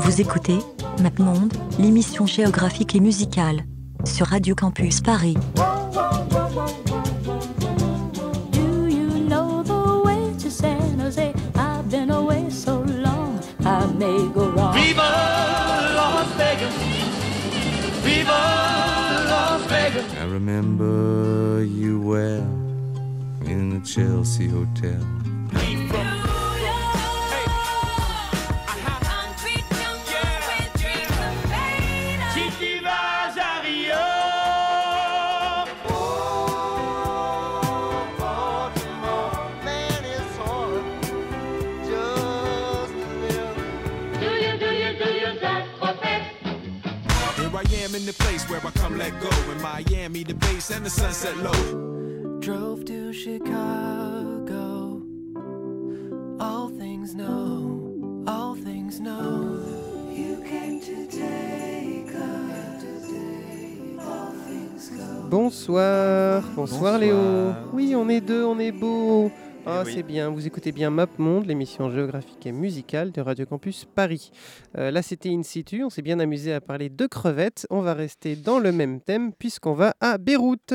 Vous écoutez MapMonde, l'émission géographique et musicale sur Radio Campus Paris. Do you know the way to San Jose? I've been away so long, I may go wrong. Viva Las Vegas! Viva Las Vegas! I remember you well in the Chelsea Hotel. place where I come let go. In Miami, the bass and the sunset low. Drove to Chicago. All things know, all things know. You came today, all things go. Bonsoir, bonsoir Léo. Oui, on est deux, on est beau. Eh ah, c'est bien, vous écoutez bien Map Monde, l'émission géographique et musicale de Radio Campus Paris. Euh, là, c'était in situ, on s'est bien amusé à parler de crevettes. On va rester dans le même thème puisqu'on va à Beyrouth.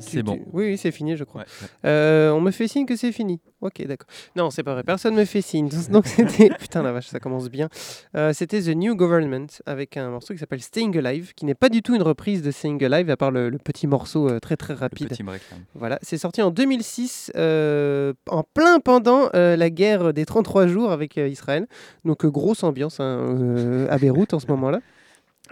C'est bon. tu- Oui, c'est fini, je crois. Ouais. Euh, on me fait signe que c'est fini. Ok, d'accord. Non, c'est pas vrai. Personne me fait signe. Donc c'était. Putain, la vache, ça commence bien. Euh, c'était The New Government avec un morceau qui s'appelle Staying Alive, qui n'est pas du tout une reprise de Staying Alive, à part le, le petit morceau euh, très très Le rapide. petit breakdown. Voilà, c'est sorti en 2006, euh, en plein pendant la guerre des 33 jours avec Israël. Donc grosse ambiance hein, à Beyrouth en ce moment-là.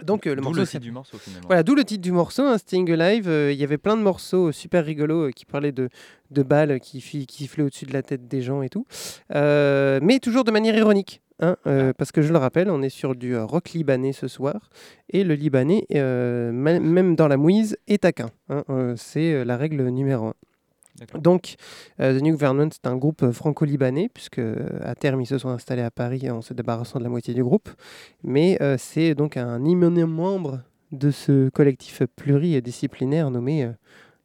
Donc euh, le morceau. Du morceau. Voilà, d'où le titre du morceau, hein, Sting Alive. Euh, il y avait plein de morceaux euh, super rigolos qui parlaient de, balles qui, qui sifflaient au-dessus de la tête des gens et tout. mais toujours de manière ironique. Hein, ah. Parce que je le rappelle, on est sur du rock libanais ce soir. Et le libanais, même dans la mouise, est taquin. Hein, c'est la règle numéro 1. Donc, euh, The New Government, c'est un groupe franco-libanais, puisque à terme, ils se sont installés à Paris en se débarrassant de la moitié du groupe. Mais euh, c'est donc un immense membre de ce collectif pluridisciplinaire nommé euh,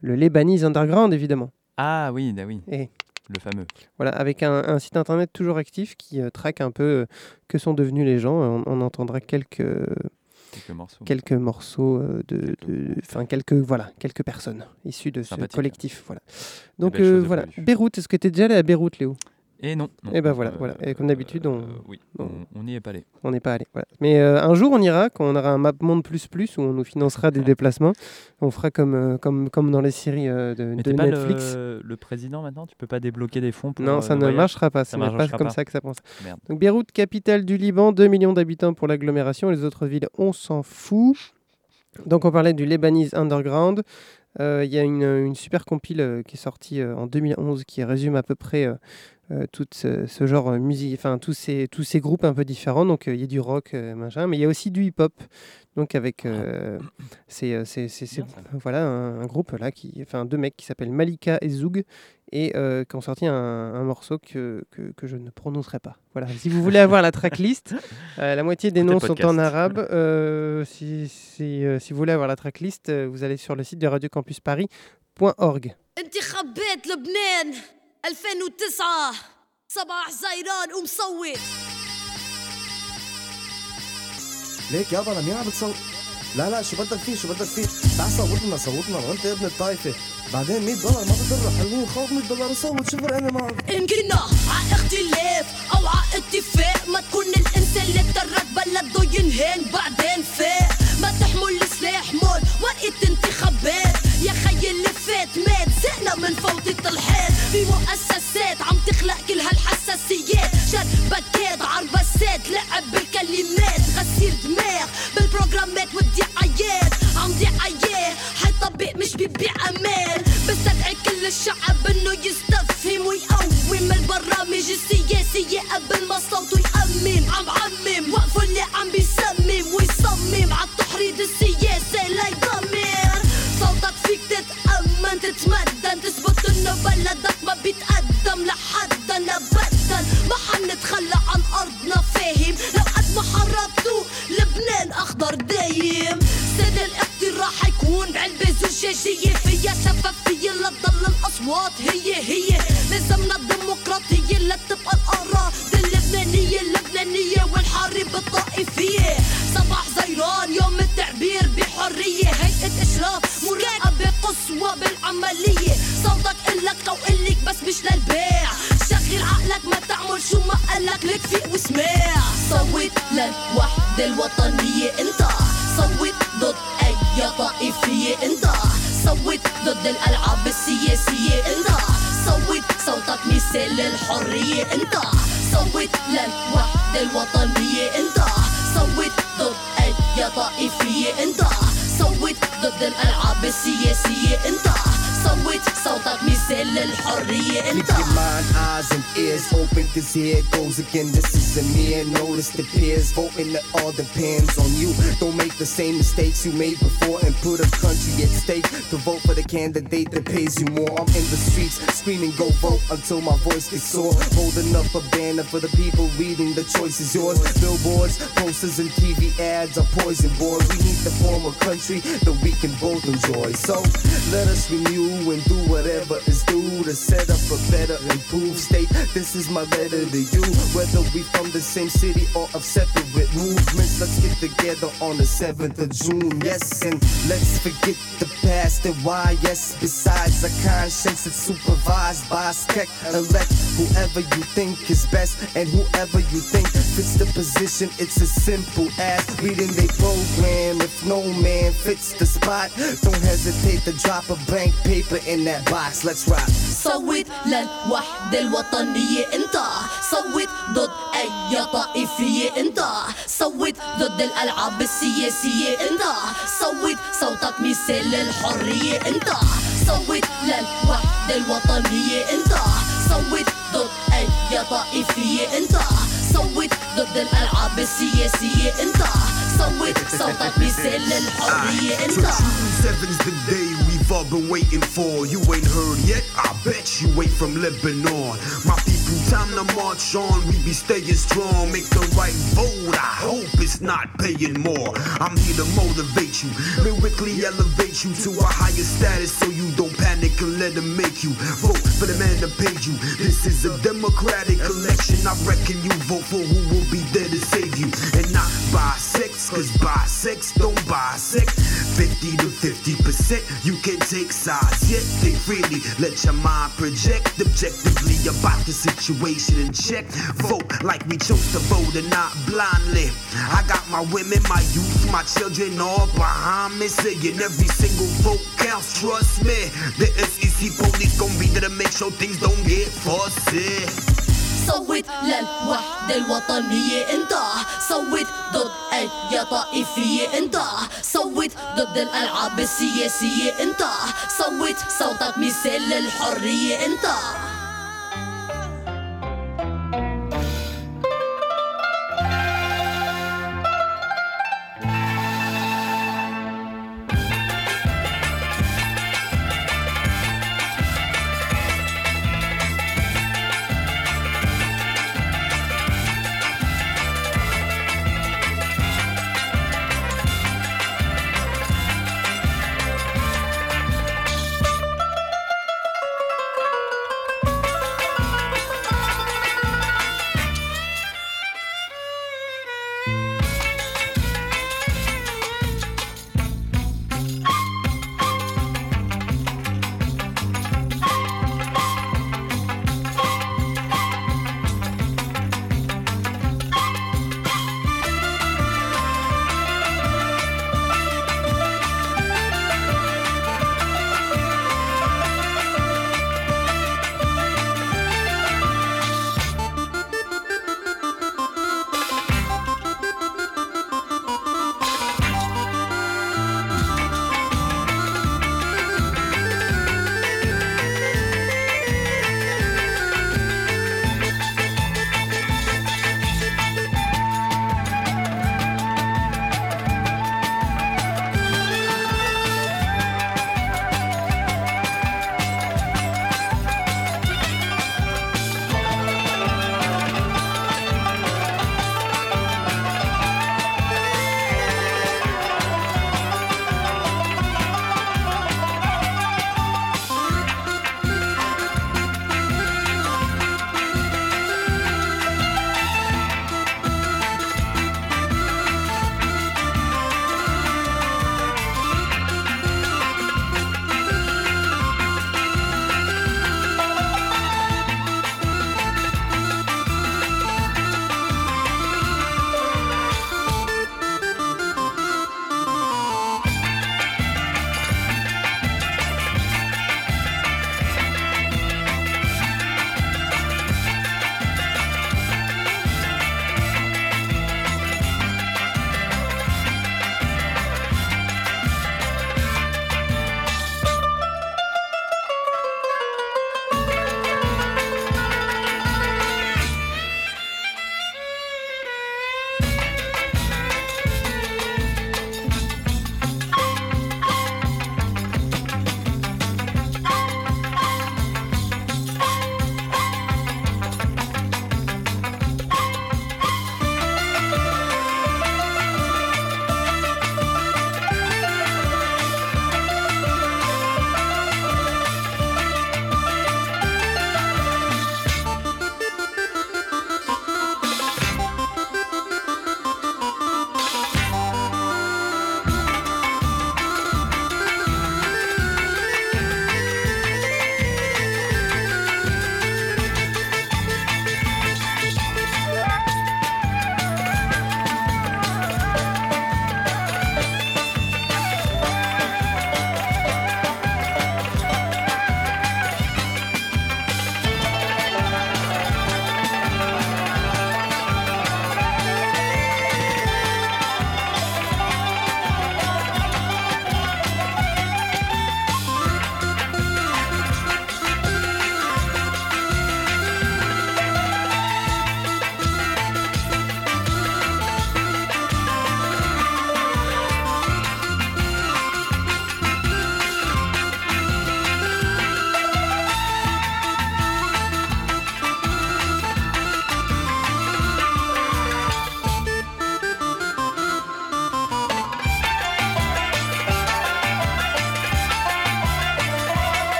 le Lebanese Underground, évidemment. Ah oui, bah oui. Et Le fameux. voilà, avec un, un site internet toujours actif qui traque un peu que sont devenus les gens. On, on entendra quelques, Quelques morceaux. quelques morceaux euh, de, de- enfin quelques voilà, quelques personnes issues de ce collectif. Voilà. Donc euh, voilà. Beyrouth. Est-ce que tu es déjà allé à Beyrouth, Léo? Et non. non. Eh ben voilà, voilà. Et comme d'habitude, on- oui, on- on n'y est pas allé. On n'est pas allé. Voilà. Mais euh, un jour, on ira, quand on aura un map monde plus plus où on nous financera des déplacements. On fera comme, euh, comme, comme dans les séries euh, de, Mais de pas Netflix. le, le président maintenant? Tu peux pas débloquer des fonds pour Non, euh, ça ne voyage? marchera pas. Ça Ce n'est pas marchera comme pas. ça que ça pense. Merde. Donc Beyrouth, capitale du Liban, 2 millions d'habitants pour l'agglomération. Les autres villes, on s'en fout. Donc on parlait du Lebanese Underground. Euh, Il y a une, une super compile euh, qui est sortie euh, en 2011 qui résume à peu près euh, euh, euh, tout ce, genre euh, musique, enfin tous ces, tous ces groupes un peu différents. Donc euh, il y a du rock, machin, mais il y a aussi du hip-hop. Donc avec c'est voilà un, groupe là qui, enfin deux mecs qui s'appellent Malika et Zoug et qui ont sorti un, morceau que, que, je ne prononcerai pas. Voilà. Si vous voulez avoir la tracklist, la moitié des noms sont en arabe. Si, si, si, vous voulez avoir la tracklist, vous allez sur le site de Radio Campus Paris.org. 2009 صباح زيران ومصوت. ليك يابا أنا مين عم بتصوت؟ لا لا شو بدك فيه؟ شو بدك فيه؟ تعال صوتنا صوتنا وانت ابن الطايفة. بعدين 100 دولار ما بضر حلوين خذ 100 دولار وصوت شو فرقانه معك إن كنا ع اختلاف أو ع اتفاق ما تكون الإنسان اللي ترك بلده ينهان بعدين فاق. ما تحمل سلاح مول ورقة انتخابات. خي اللي فات مات زقنا من فوضى الحيط في مؤسسات عم تخلق كل هالحساسيات. شربكات عربسات لعب بالكلمات. غسيل دماغ بالبروجرامات والدعايات عم دعايات حيطبق مش بيبيع أمان. بستدعي كل الشعب انه يستفهم ويقوم البرامج السياسية قبل ما صوته يأمن عم عمم وقفوا اللي عم بيسمم. ويصمم عالتحريض السياسي لا يدمر صوتك فيك تتأمن تتمدن. تثبت إنه بلدك ما بيتقدم لحدا ابدا ما حنتخلى عن أرضنا فاهم؟ لو قد ما حررتوا لبنان أخضر دايم. سد الاقتراح حيكون بعلبة زجاجية فيها شفافية لا تضل الأصوات هي هي. لازمنا الديمقراطية لا تبقى الآراء. اللبنانية اللبنانية والحرب الطائفية صباح زيران يوم التعبير بحرية. هيئة إشراف مراقبة قصوى بالعملية. صوتك إلك لو إلك بس مش للبيع. شغل عقلك ما تعمل شو ما قالك لك فيق وسماع. صوت للوحدة الوطنية إنت. صوت ضد أي طائفية إنت. صوت ضد الألعاب السياسية إنت. صوت صوتك مثال الحرية انت. صوت للوحدة الوطنية انت. صوت ضد أي طائفية انت. صوت ضد الألعاب السياسية انت. صوت صوتك مثال الحرية انت Keep your mind, eyes, and ears open, cause here it goes again. This is a mere notice to peers. Voting it all depends on you. Don't make the same mistakes you made before and put a country at stake to vote for the candidate that pays you more. I'm in the streets screaming, go vote until my voice gets sore. Holding up a banner for the people, reading the choice is yours. Billboards, posters, and TV ads are poison, boy. We need to form a country that we can both enjoy. So let us renew and do whatever is due to set up a better improved state. This is my letter to you. Whether we from the same city or of separate movements, let's get together on the 7th of June. Yes, and let's forget the past and why. Yes, besides a conscience, it's supervised by tech. Elect whoever you think is best and whoever you think fits the position. It's as simple as reading their program. If no man fits the spot, don't hesitate to drop a blank paper in that box. Let's rock. صوت للوحدة الوطنية انت. صوت ضد أي طائفية انت. صوت ضد الألعاب السياسية انت. صوت صوتك مثال للحرية انت. صوت للوحدة الوطنية انت. صوت ضد أي طائفية انت. صوت ضد الألعاب السياسية انت. صوت صوتك مثال للحرية انت. June 7's the day we've all been waiting for. You ain't heard yet? I bet you wait from Lebanon. My people, time to march on. We be staying strong. Make the right vote. I hope it's not paying more. I'm here to motivate you, lyrically elevate you to a higher status so you don't panic and let them make you vote for the man that paid you. This is a democratic election. I reckon you vote for who will be there to save you and not buy sex, cause buy sex don't buy sex. 50 to 50 percent, you can take sides yet. Think freely, let your mind project objectively about the situation and check. Vote like we chose to vote and not blindly. I got my women, my youth, my children all behind me, saying every single vote counts. Trust me, the SEC police gon' be there to make sure things don't get fussy. صوت للوحدة الوطنية انت. صوت ضد أي طائفية انت. صوت ضد الألعاب السياسية انت. صوت صوتك مثال للحرية انت.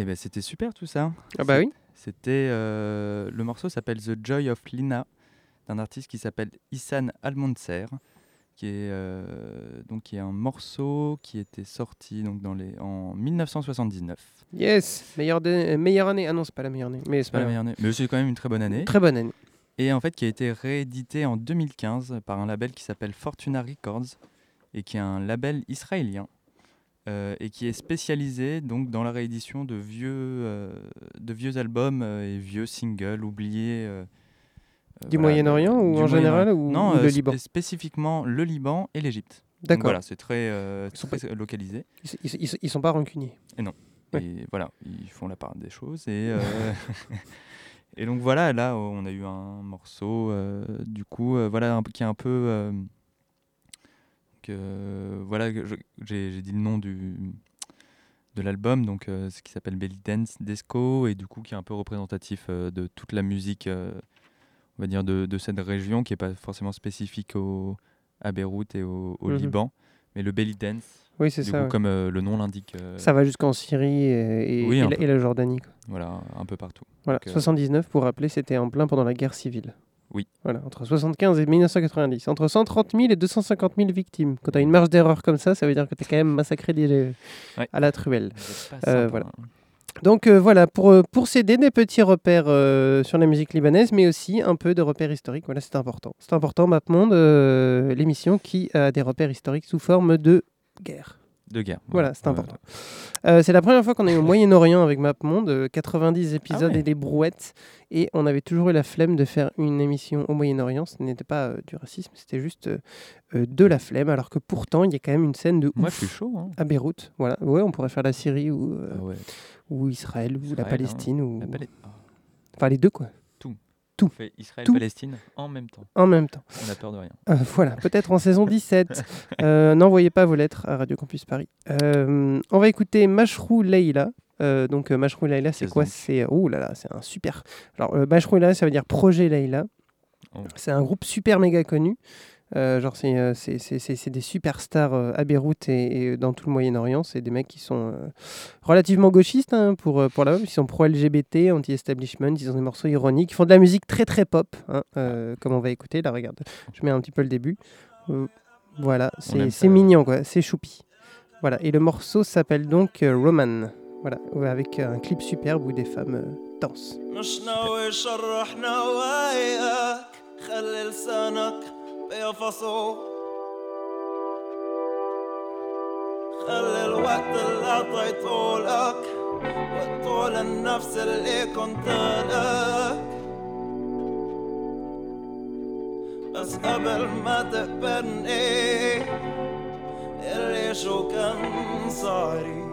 Et ben c'était super tout ça. Ah bah oui. C'était euh, le morceau s'appelle The Joy of Lina d'un artiste qui s'appelle Issan Almonser qui est euh, donc qui est un morceau qui était sorti donc dans les en 1979. Yes, meilleure, dé- euh, meilleure année. Ah non, c'est pas la meilleure année. Mais c'est pas la meilleure année, mais c'est quand même une très bonne année. Très bonne année. Et en fait, qui a été réédité en 2015 par un label qui s'appelle Fortuna Records et qui est un label israélien euh, et qui est spécialisé donc dans la réédition de vieux, euh, de vieux albums euh, et vieux singles oubliés. Du voilà, Moyen-Orient ou du en général ou- Non, ou le Liban spé- spécifiquement le Liban et l'Égypte. D'accord. Voilà, c'est très, localisé. Ils, ils- ils- sont pas rancuniers. Et non. Ouais. Et voilà, ils font la part des choses. Et, et donc voilà, là, on a eu un morceau, euh, du coup, euh, voilà, un qui est un peu. euh, que, voilà, j'ai dit le nom du, de l'album, donc euh, ce qui s'appelle Belly Dance Desco, et du coup, qui est un peu représentatif euh, de toute la musique, euh, on va dire, de, de cette région, qui n'est pas forcément spécifique au, à Beyrouth et au, au Mhm. Liban. Mais le Belly Dance, Oui, c'est ça, coup, ouais. comme euh, le nom l'indique. euh, Ça va jusqu'en Syrie et, et- Oui, et un la, peu. et la Jordanie. quoi. Voilà, un peu partout. Voilà, Donc, euh, 79, pour rappeler, c'était en plein pendant la guerre civile. Oui. Voilà, entre 75 et 1990. Entre 130 000 et 250 000 victimes. Quand tu as une marge d'erreur comme ça, ça veut dire que tu as quand même massacré des... Ouais. à la truelle. Euh, voilà. hein. Donc euh, voilà, pour, euh, pour s'aider des petits repères euh, sur la musique libanaise, mais aussi un peu de repères historiques. Voilà, c'est important. C'est important, MapMonde, l'émission qui a des repères historiques sous forme de guerre. De guerre. Voilà, c'est important. Euh, c'est la première fois qu'on est au Moyen-Orient avec MapMonde, euh, 90 épisodes Ah ouais. et des brouettes, et on avait toujours eu la flemme de faire une émission au Moyen-Orient. Ce n'était pas euh, du racisme, c'était juste euh, euh, de la flemme, alors que pourtant il y a quand même une scène de Moi, ouf je suis chaud. hein. à Beyrouth. Voilà, ouais, on pourrait faire la Syrie ou, euh, Ah ouais. ou Israël ou la hein. Palestine ou La Palais- Ah, enfin les deux quoi. Tout. Tout. On fait Israël, Tout. Palestine en même temps. En même temps. On a peur de rien. Euh, voilà, peut-être en saison 17. Euh, N'envoyez pas vos lettres à Radio Campus Paris. Euh, on va écouter Mashrou Leila. Donc, Mashrou Leila, c'est quoi C'est oh là là, c'est un super. Alors, Mashrou Leila, ça veut dire projet Leila. Oh. C'est un groupe super méga connu. Euh, genre, c'est euh, c'est- c'est- c'est- c'est des superstars euh, à Beyrouth et, et dans tout le Moyen-Orient. C'est des mecs qui sont euh, relativement gauchistes hein, pour, pour la Ils sont pro-LGBT, anti-establishment. Ils ont des morceaux ironiques. Ils font de la musique très très pop, hein, euh, comme on va écouter. Là, regarde, je mets un petit peu le début. Euh, voilà, c'est mignon, quoi. C'est choupi. Voilà, et le morceau s'appelle donc euh, Roman. Voilà, avec un clip superbe où des femmes euh, dansent. نواياك خلي الوقت اللي عطيته لك والطول النفس اللي كنت لك. بس قبل ما تقبلني اللي شو كان صاري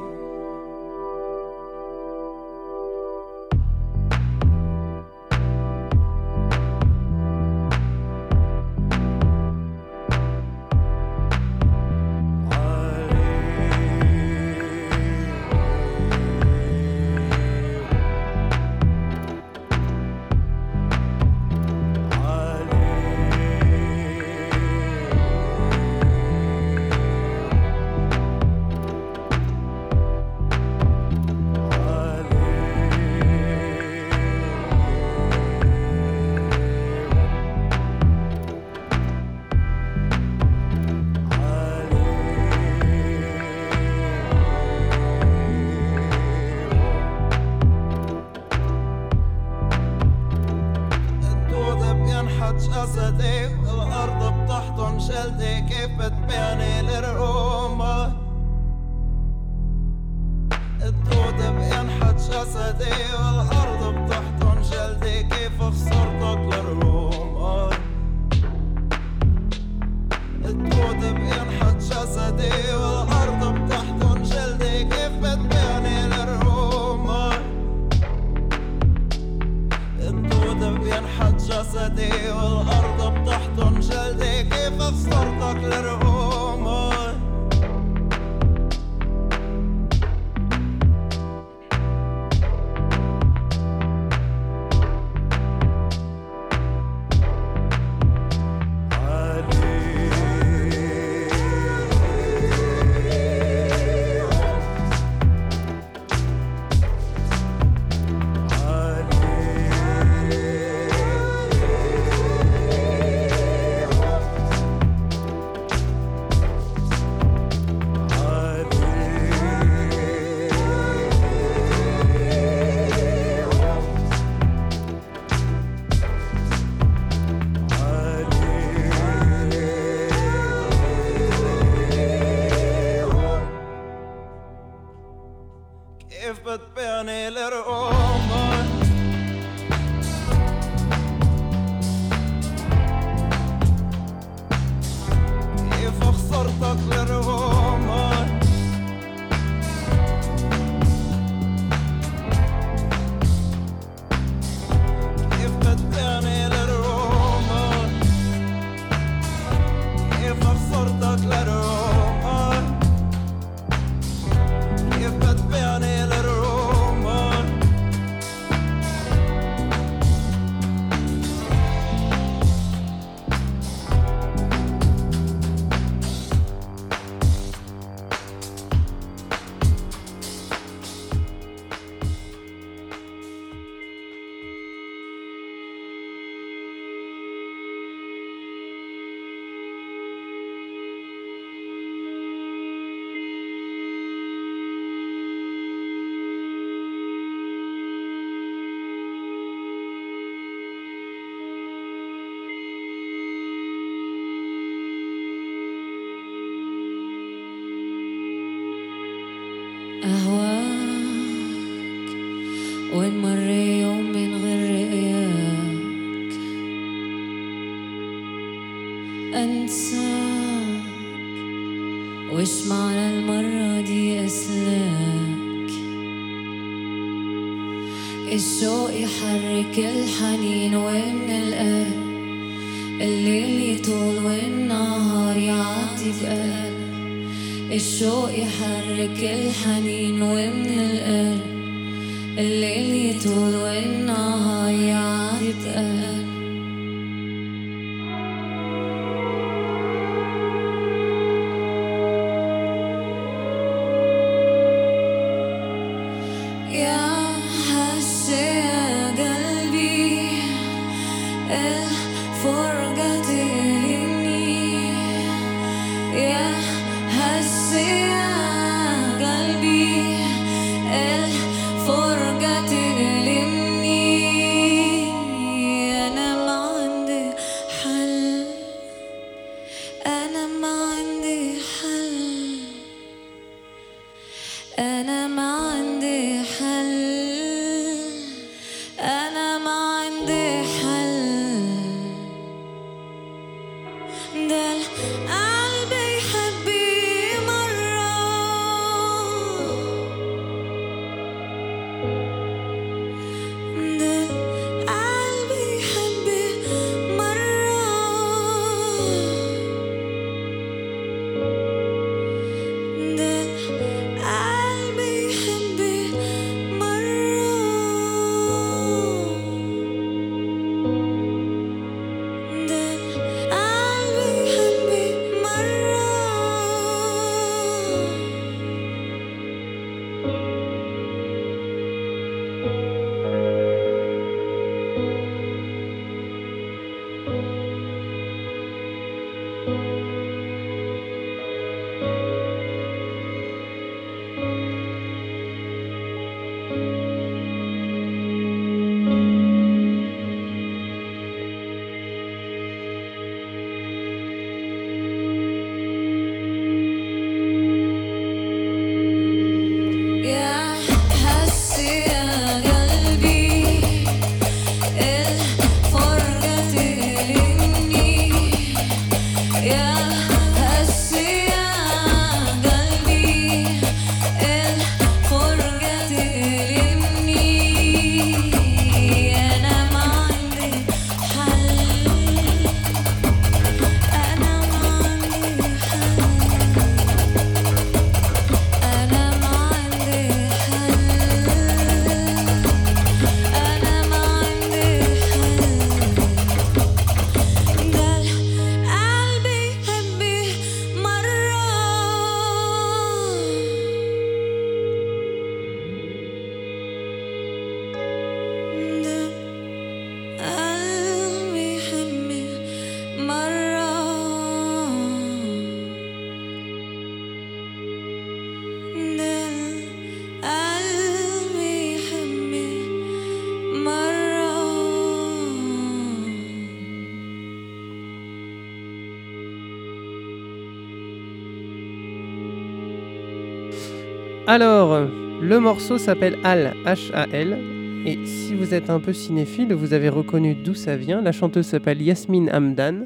Alors, le morceau s'appelle Al, H-A-L. Et si vous êtes un peu cinéphile, vous avez reconnu d'où ça vient. La chanteuse s'appelle Yasmine Hamdan.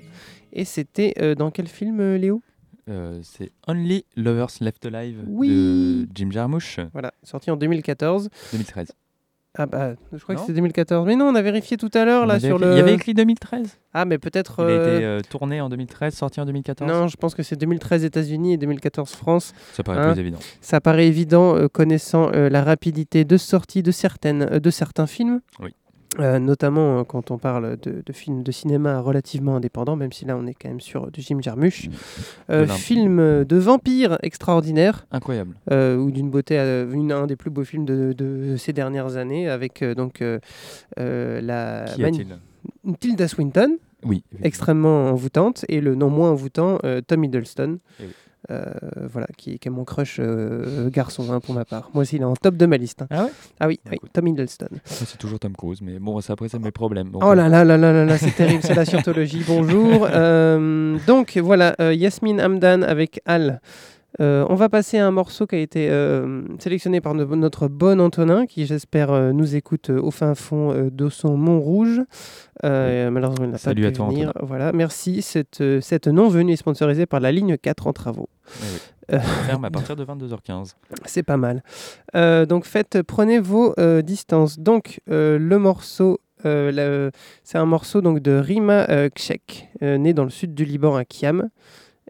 Et c'était euh, dans quel film, euh, Léo? Euh, c'est Only Lovers Left Alive Oui. de Jim Jarmusch. Voilà, sorti en 2014. 2013. Ah bah, je crois que c'était 2014. Mais non, on avait vérifié tout à l'heure là sur écrit- le. Il y avait écrit 2013. Ah, mais peut-être. Il a euh, été euh, tourné en 2013, sorti en 2014. Non, je pense que c'est 2013 États-Unis et 2014 France. Ça paraît plus évident. Ça paraît évident, euh, connaissant euh, la rapidité de sortie de, certaines, euh, de certains films. Oui. Euh, notamment euh, quand on parle de, de films de cinéma relativement indépendants, même si là on est quand même sur du Jim Jarmusch. Euh, De l'im- film euh, de vampire extraordinaire. Incroyable. Euh, ou d'une beauté, euh, une, un des plus beaux films de, de ces dernières années, avec euh, donc euh, euh, la Qui Tilda Swinton, Oui, extrêmement envoûtante, et le non moins envoûtant euh, Tom Hiddleston. Eh oui. Euh, voilà, qui, qui est mon crush euh, garçon hein, pour ma part. Moi aussi, il est en top de ma liste. hein. Ah ouais? Ah oui, oui, Tom Hiddleston. C'est toujours Tom Cruise, mais bon, ça, après, c'est mes problèmes. Oh euh, là là là là là là, c'est terrible, c'est la scientologie. Bonjour. Donc voilà, Yasmine Hamdan avec Al. Euh, on va passer à un morceau qui a été euh, sélectionné par no- notre bon Antonin, qui j'espère euh, nous écoute au fin fond de son Mont-Rouge. Euh, malheureusement, il n'a pas pu à toi, venir. Antonin. Voilà, merci. Cette, cette non-venue est sponsorisée par la ligne 4 en travaux. Eh oui. Euh, Ferme à partir de 22h15. c'est pas mal. Euh, donc faites, prenez vos euh, distances. Donc le morceau, euh, c'est un morceau donc de Rima euh, Kchek, euh, née dans le sud du Liban à Kiam.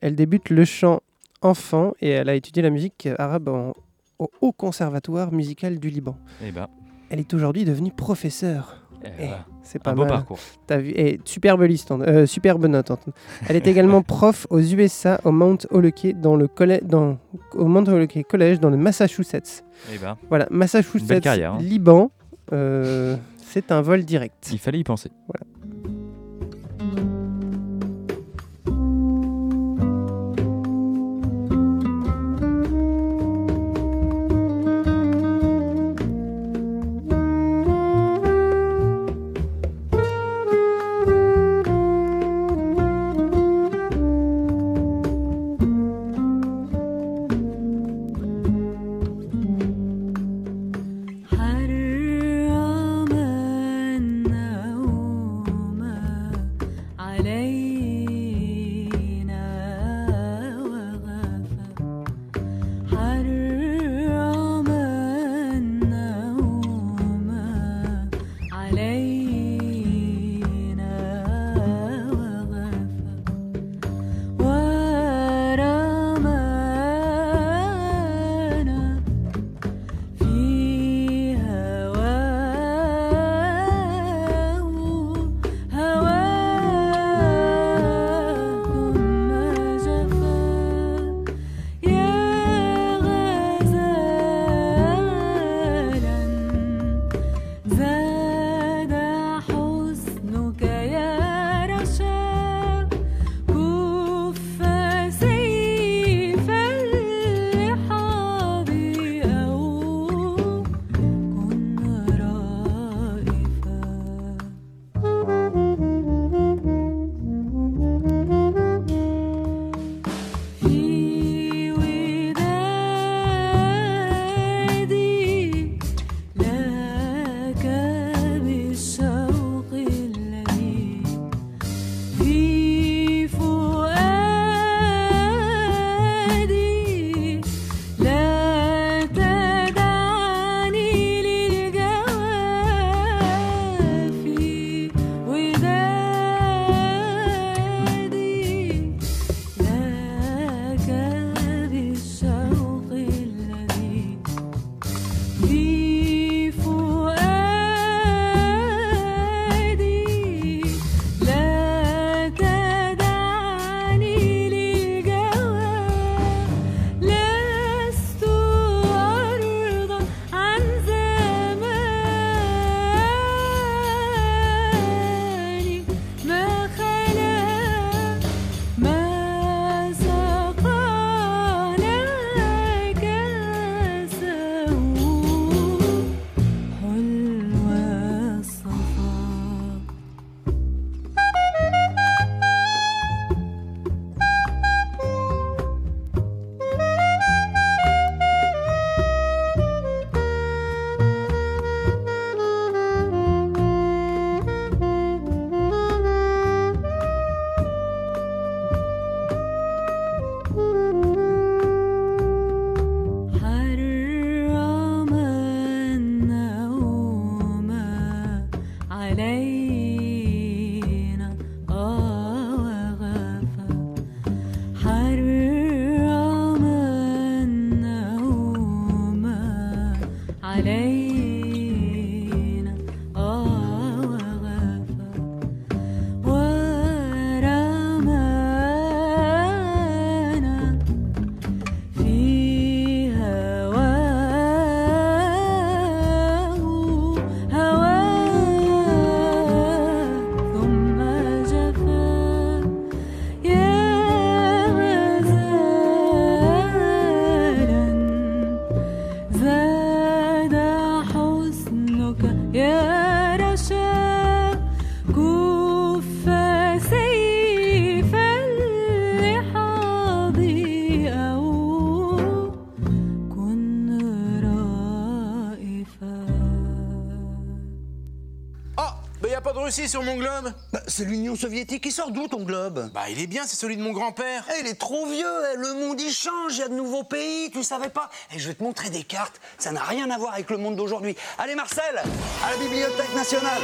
Elle débute le chant enfant et elle a étudié la musique arabe en- au Haut Conservatoire musical du Liban. Eh ben, Elle est aujourd'hui devenue professeure. Eh eh, c'est pas un beau mal. parcours. Eh, superbe liste, euh, superbe note. Elle est également prof aux USA au Mount Holyoke dans le collège, dans au Mount College dans le Massachusetts. Ben, voilà, Massachusetts, carrière. Hein. Liban. Euh, c'est un vol direct. Il fallait y penser. Voilà. Aussi sur mon globe Bah, c'est l'Union soviétique qui sort d'où ton globe? Bah, il est bien, c'est celui de mon grand-père. Eh, il est trop vieux, eh, le monde il change, il y a de nouveaux pays, tu savais pas Et je vais te montrer des cartes, ça n'a rien à voir avec le monde d'aujourd'hui. Allez Marcel, à la Bibliothèque nationale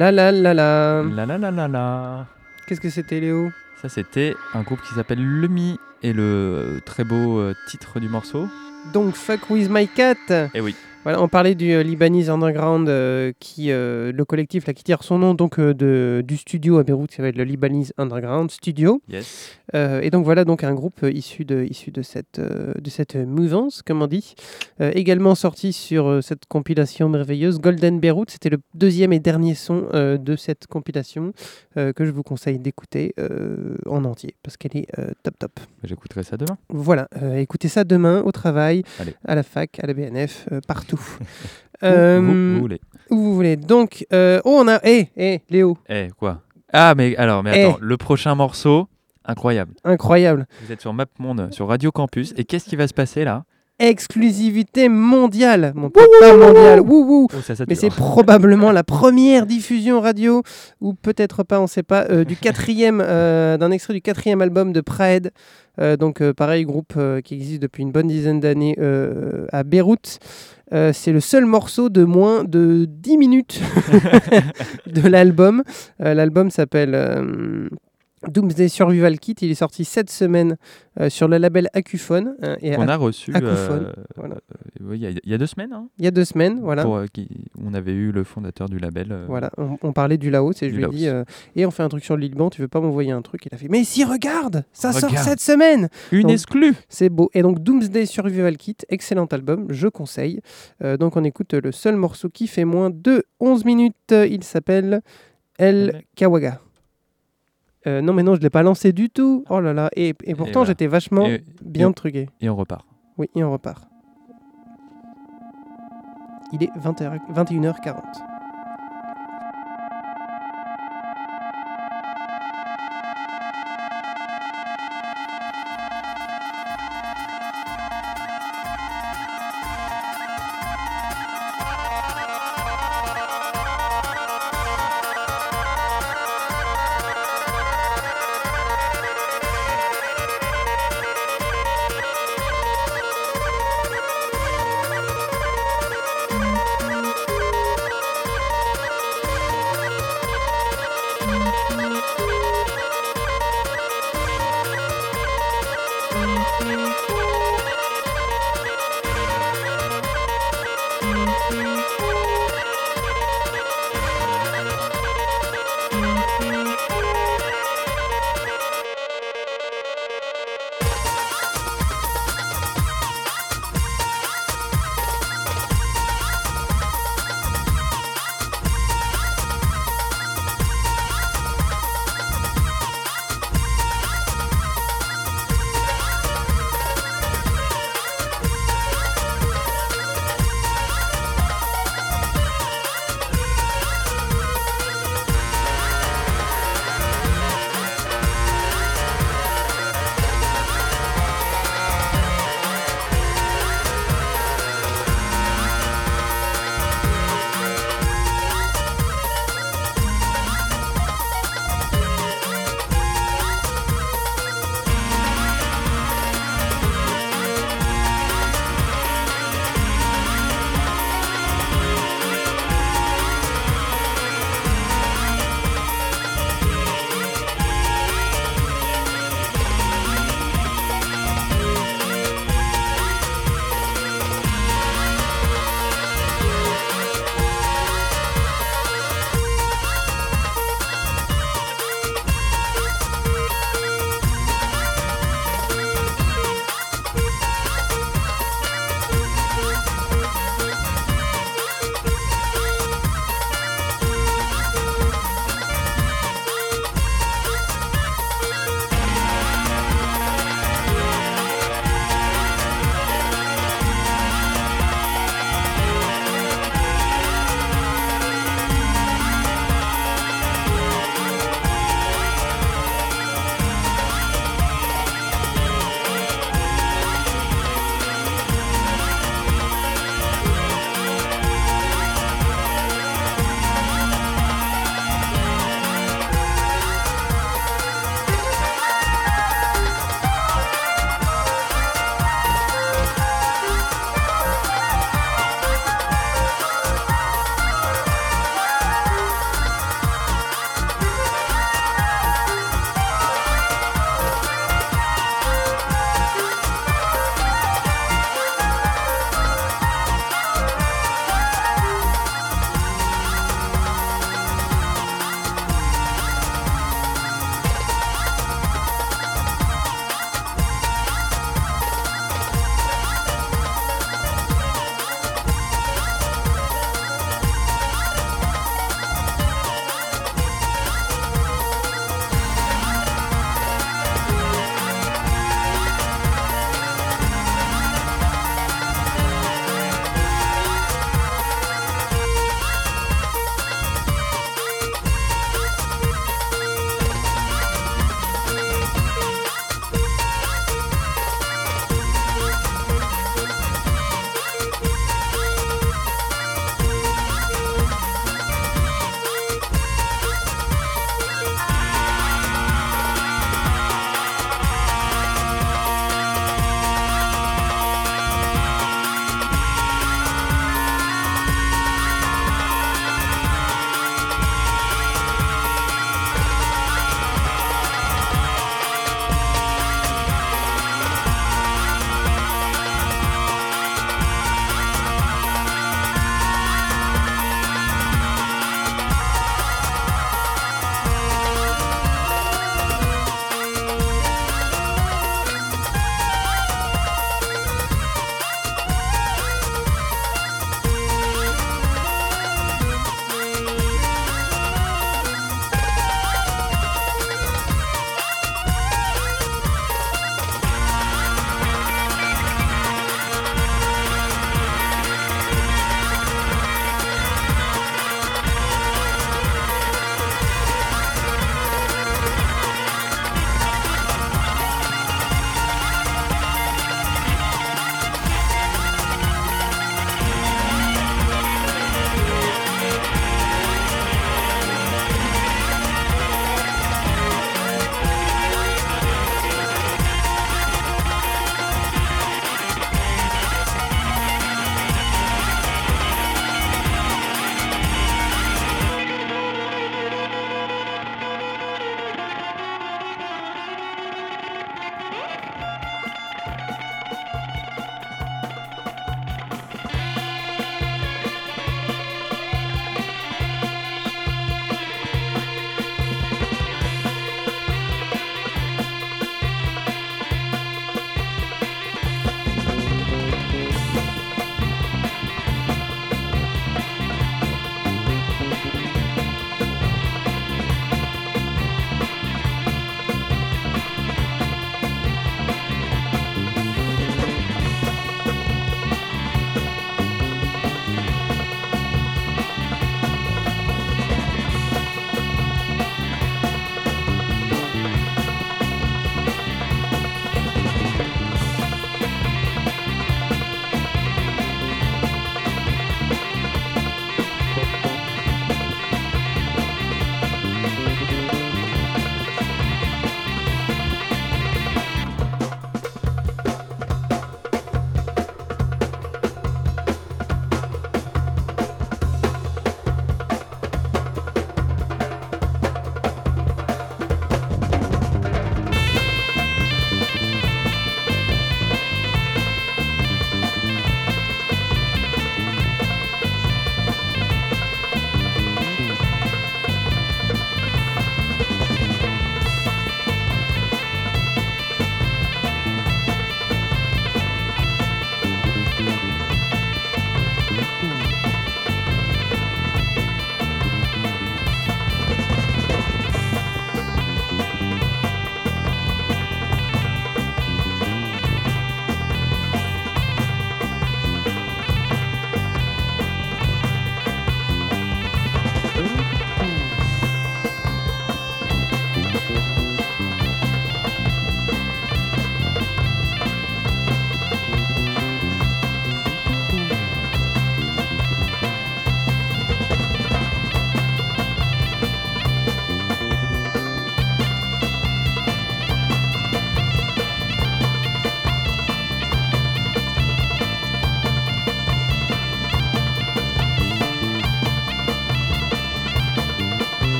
La la la la. La la la la la. Qu'est-ce que c'était, Léo? Ça, c'était un groupe qui s'appelle Lemi et le très beau euh, titre du morceau. Donc, Fuck With My Cat. Eh oui. Voilà, on parlait du euh, Libanese Underground, euh, qui, euh, le collectif là, qui tire son nom donc, de, du studio à Beyrouth, qui s'appelle le Libanese Underground Studio. Yes. Et donc voilà donc un groupe issu de, issu de cette, de cette mouvance, comme on dit. Également sorti sur cette compilation merveilleuse, Golden Beyrouth. C'était le deuxième et dernier son de cette compilation que je vous conseille d'écouter en entier, parce qu'elle est top top. J'écouterai ça demain. Voilà, écoutez ça demain au travail, Allez. à la fac, à la BNF, euh. Où vous- voulez. Où vous voulez. Donc, euh, oh, on a. Hé, hé, Léo. Eh, quoi? Ah, mais alors, mais Eh. attends, le prochain morceau, incroyable. Incroyable. Vous êtes sur MapMonde, sur Radio Campus. Et qu'est-ce qui va se passer là? Exclusivité mondiale, mon papa mondial. Wouh, wouh. Oh, ça sature. Mais c'est probablement la première diffusion radio, ou peut-être pas, on sait pas, euh, du quatrième, euh, d'un extrait du quatrième album de Praed. Euh, donc euh, pareil, groupe euh, qui existe depuis une bonne dizaine d'années euh, à Beyrouth. Euh, c'est le seul morceau de moins de 10 minutes de l'album. Euh, l'album s'appelle euh, Doomsday Survival Kit. Il est sorti cette semaine euh, sur le label Acuphone. euh, et Qu'on a reçu euh, voilà. euh, il y, a- il y a deux semaines. hein, Il y a deux semaines, voilà. pour, euh, qui- on avait eu le fondateur du label. Voilà, on, on parlait du Laos et je Du lui ai dit et on fait un truc sur le Liban, tu veux pas m'envoyer un truc? Il a fait mais si regarde, ça sort cette semaine. Une Donc, exclue. C'est beau. Et donc Doomsday Survival Kit, excellent album, je conseille. Donc on écoute le seul morceau qui fait moins de 11 minutes, il s'appelle El Kawaga. Euh, non mais non, je l'ai pas lancé du tout. Oh là là, et, et pourtant j'étais vachement Et- bien et- truqué. Et on repart. Oui, et on repart. Il est 20h 21h40.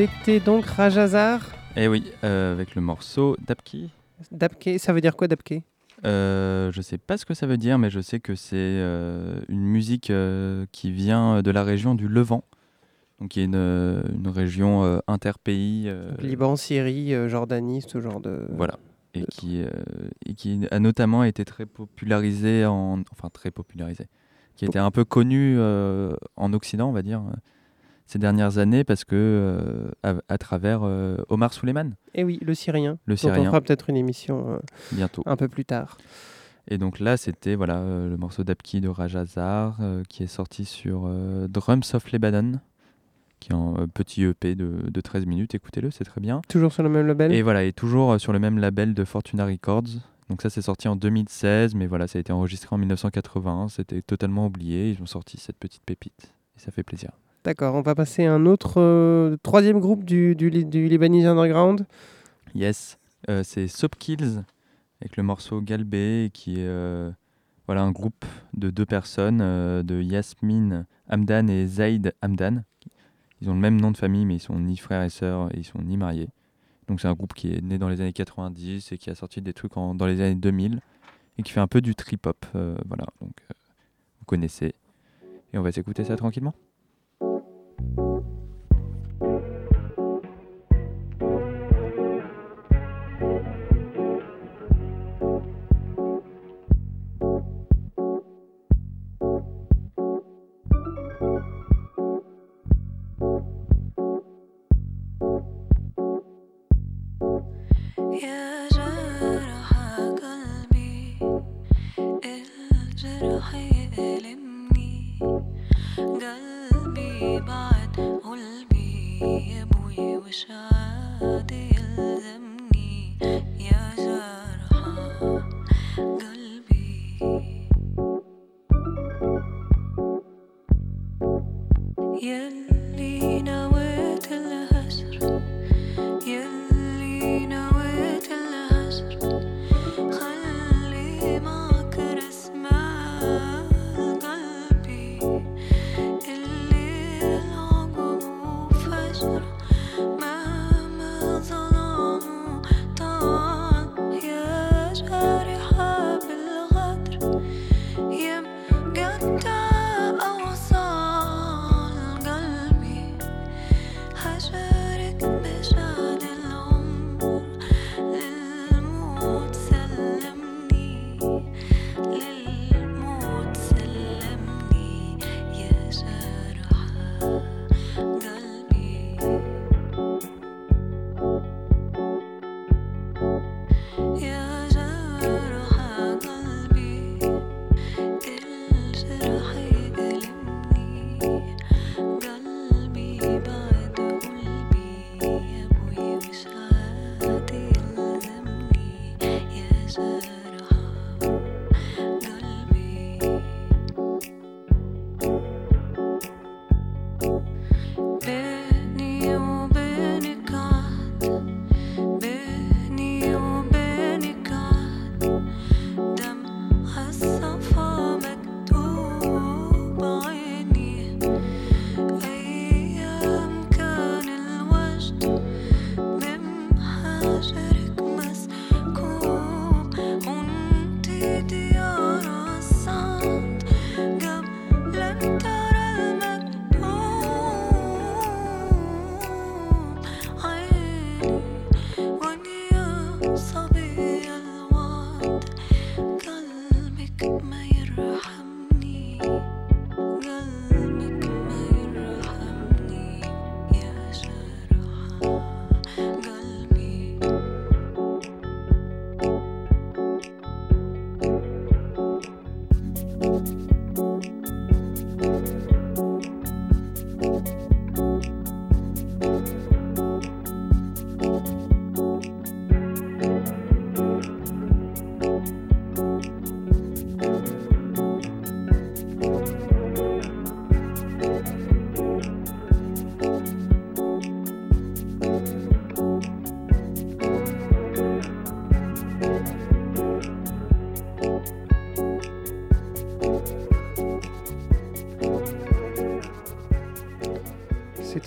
C'était donc Rajazar. Et oui, euh, avec le morceau Dapki. Dapke, ça veut dire quoi Dapke Euh, je sais pas ce que ça veut dire, mais je sais que c'est euh, une musique euh, qui vient de la région du Levant, donc qui est une, une région interpays. Liban, Syrie, Jordanie, ce genre de. Voilà. Et qui, et qui a notamment été très popularisé en. Enfin, très popularisé. Qui était un peu connu euh, en Occident, on va dire, ces dernières années, parce que. euh, à, à travers euh, Omar Souleyman. Et Eh oui, le Syrien. Le dont On Syrien. fera peut-être une émission euh, Bientôt. un peu plus tard. Et donc là, c'était voilà, le morceau d'Apki de Rajazar, qui est sorti sur Drums of Lebanon, qui est un petit EP de, de 13 minutes. Écoutez-le, c'est très bien. Toujours sur le même label? Et voilà, et toujours sur le même label de Fortuna Records. Donc ça, c'est sorti en 2016, mais voilà, ça a été enregistré en 1980. C'était totalement oublié. Ils ont sorti cette petite pépite. Et ça fait plaisir. D'accord, on va passer à un autre euh, troisième groupe du, du, du Lebanese Underground. Yes, euh, c'est Soap Kills avec le morceau Galbé qui est euh, voilà, un groupe de deux personnes, de Yasmine Hamdan et Zaid Hamdan. Ils ont le même nom de famille, mais ils sont ni frères et sœurs et ils sont ni mariés. Donc c'est un groupe qui est né dans les années 90 et qui a sorti des trucs dans les années 2000 et qui fait un peu du trip-hop. voilà, donc vous connaissez. Et on va s'écouter ça tranquillement.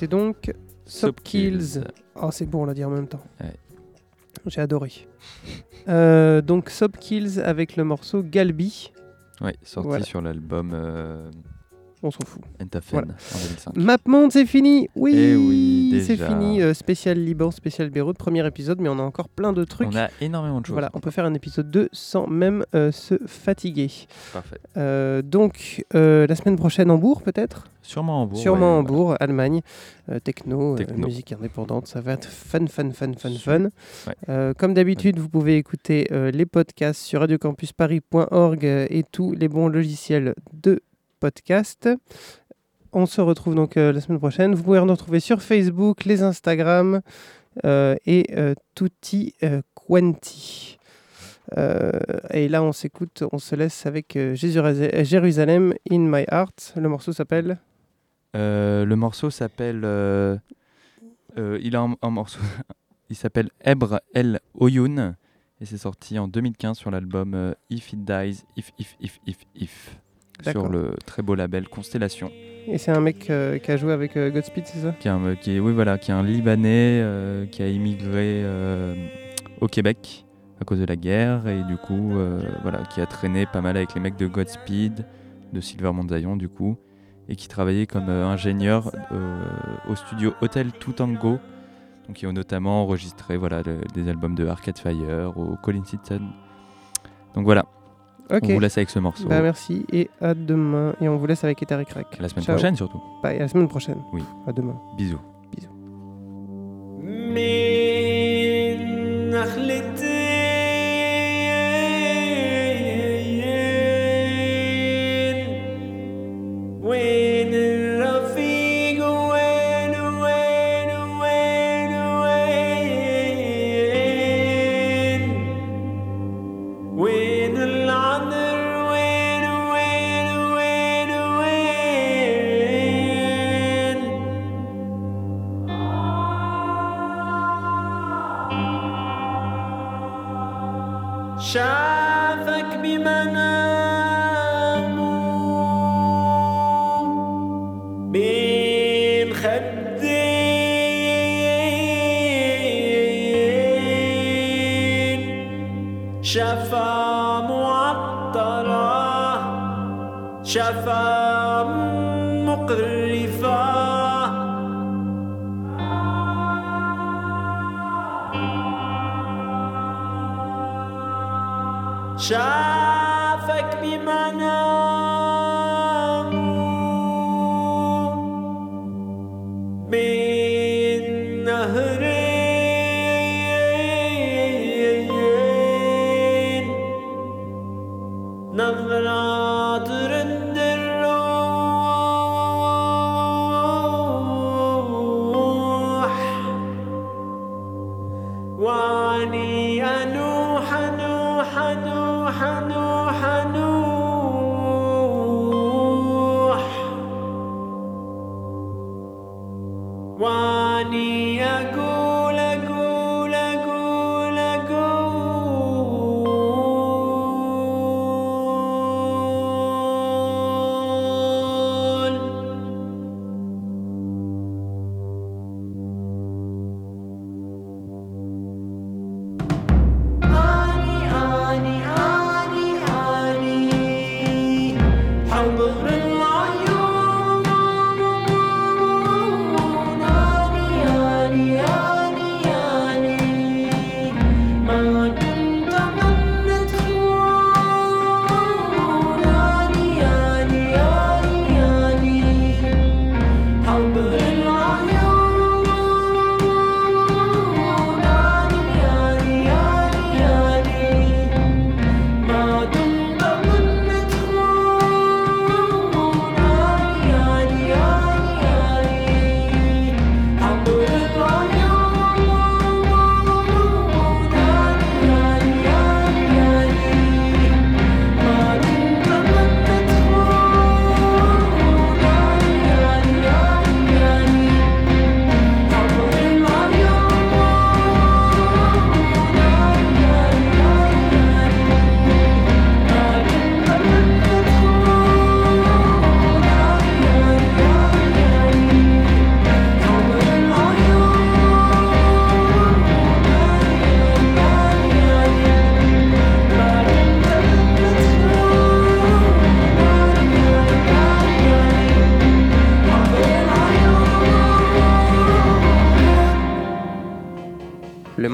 C'était donc Soap Soap Kills. Kills. Oh, c'est bon, on l'a dit en même temps. Ouais. J'ai adoré. Euh, donc, Soap Kills avec le morceau Galbi. Ouais, sorti Voilà. sur l'album euh, On s'en fout. Voilà. en 2005. MapMonde, c'est fini Oui, Eh oui, c'est fini. Euh, spécial Liban, spécial Beyrouth, premier épisode, mais on a encore plein de trucs. On a énormément de choses. Voilà, on peut faire un épisode 2 sans même euh, se fatiguer. Parfait. Euh, donc, la semaine prochaine, Hambourg, peut-être? Sûrement Hambourg, Sûrement ouais, Hambourg, Allemagne. Techno, Techno. musique indépendante. Ça va être fun, fun, fun, fun, fun. ouais. Comme d'habitude, vous pouvez écouter les podcasts sur radiocampusparis.org et tous les bons logiciels de podcast. On se retrouve donc euh, la semaine prochaine. Vous pouvez nous retrouver sur Facebook, les Instagram euh, et euh, tutti quanti. Et là, on s'écoute, on se laisse avec Jérusalem in my heart. Le morceau s'appelle le morceau s'appelle. il a un, un morceau. il s'appelle Ebre El Oyun. Et c'est sorti en 2015 sur l'album If It Dies, If, If, If, If, If. Sur le très beau label Constellation. Et c'est un mec euh, qui a joué avec euh, Godspeed, c'est ça? Qui est, un, qui est- oui, voilà, qui est un Libanais euh, qui a immigré euh, au Québec à cause de la guerre. Et du coup, euh, voilà, qui a traîné pas mal avec les mecs de Godspeed, de Silver Monzaillon, du coup. Et qui travaillait comme euh, ingénieur euh, au studio Hotel Toutango. Donc, qui ont notamment enregistré voilà, le- des albums de Arcade Fire, au Colin Sitson. Donc voilà. Ok. On vous laisse avec ce morceau. Bah, merci et à demain. Et on vous laisse avec Ether Crack. La semaine Ciao. prochaine, surtout. Bye, à la semaine prochaine. Oui. À demain. Bisous. من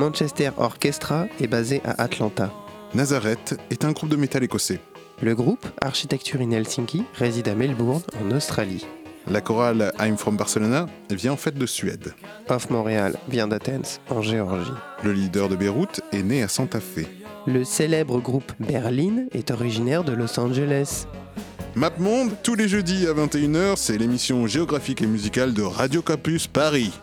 Manchester Orchestra est basé à Atlanta. Nazareth est un groupe de métal écossais. Le groupe Architecture in Helsinki réside à Melbourne, en Australie. La chorale I'm from Barcelona vient en fait de Suède. Off Montréal vient d'Athens, en Géorgie. Le leader de Beyrouth est né à Santa Fe. Le célèbre groupe Berlin est originaire de Los Angeles. MapMonde, tous les jeudis à 21h, c'est l'émission géographique et musicale de Radio Campus Paris.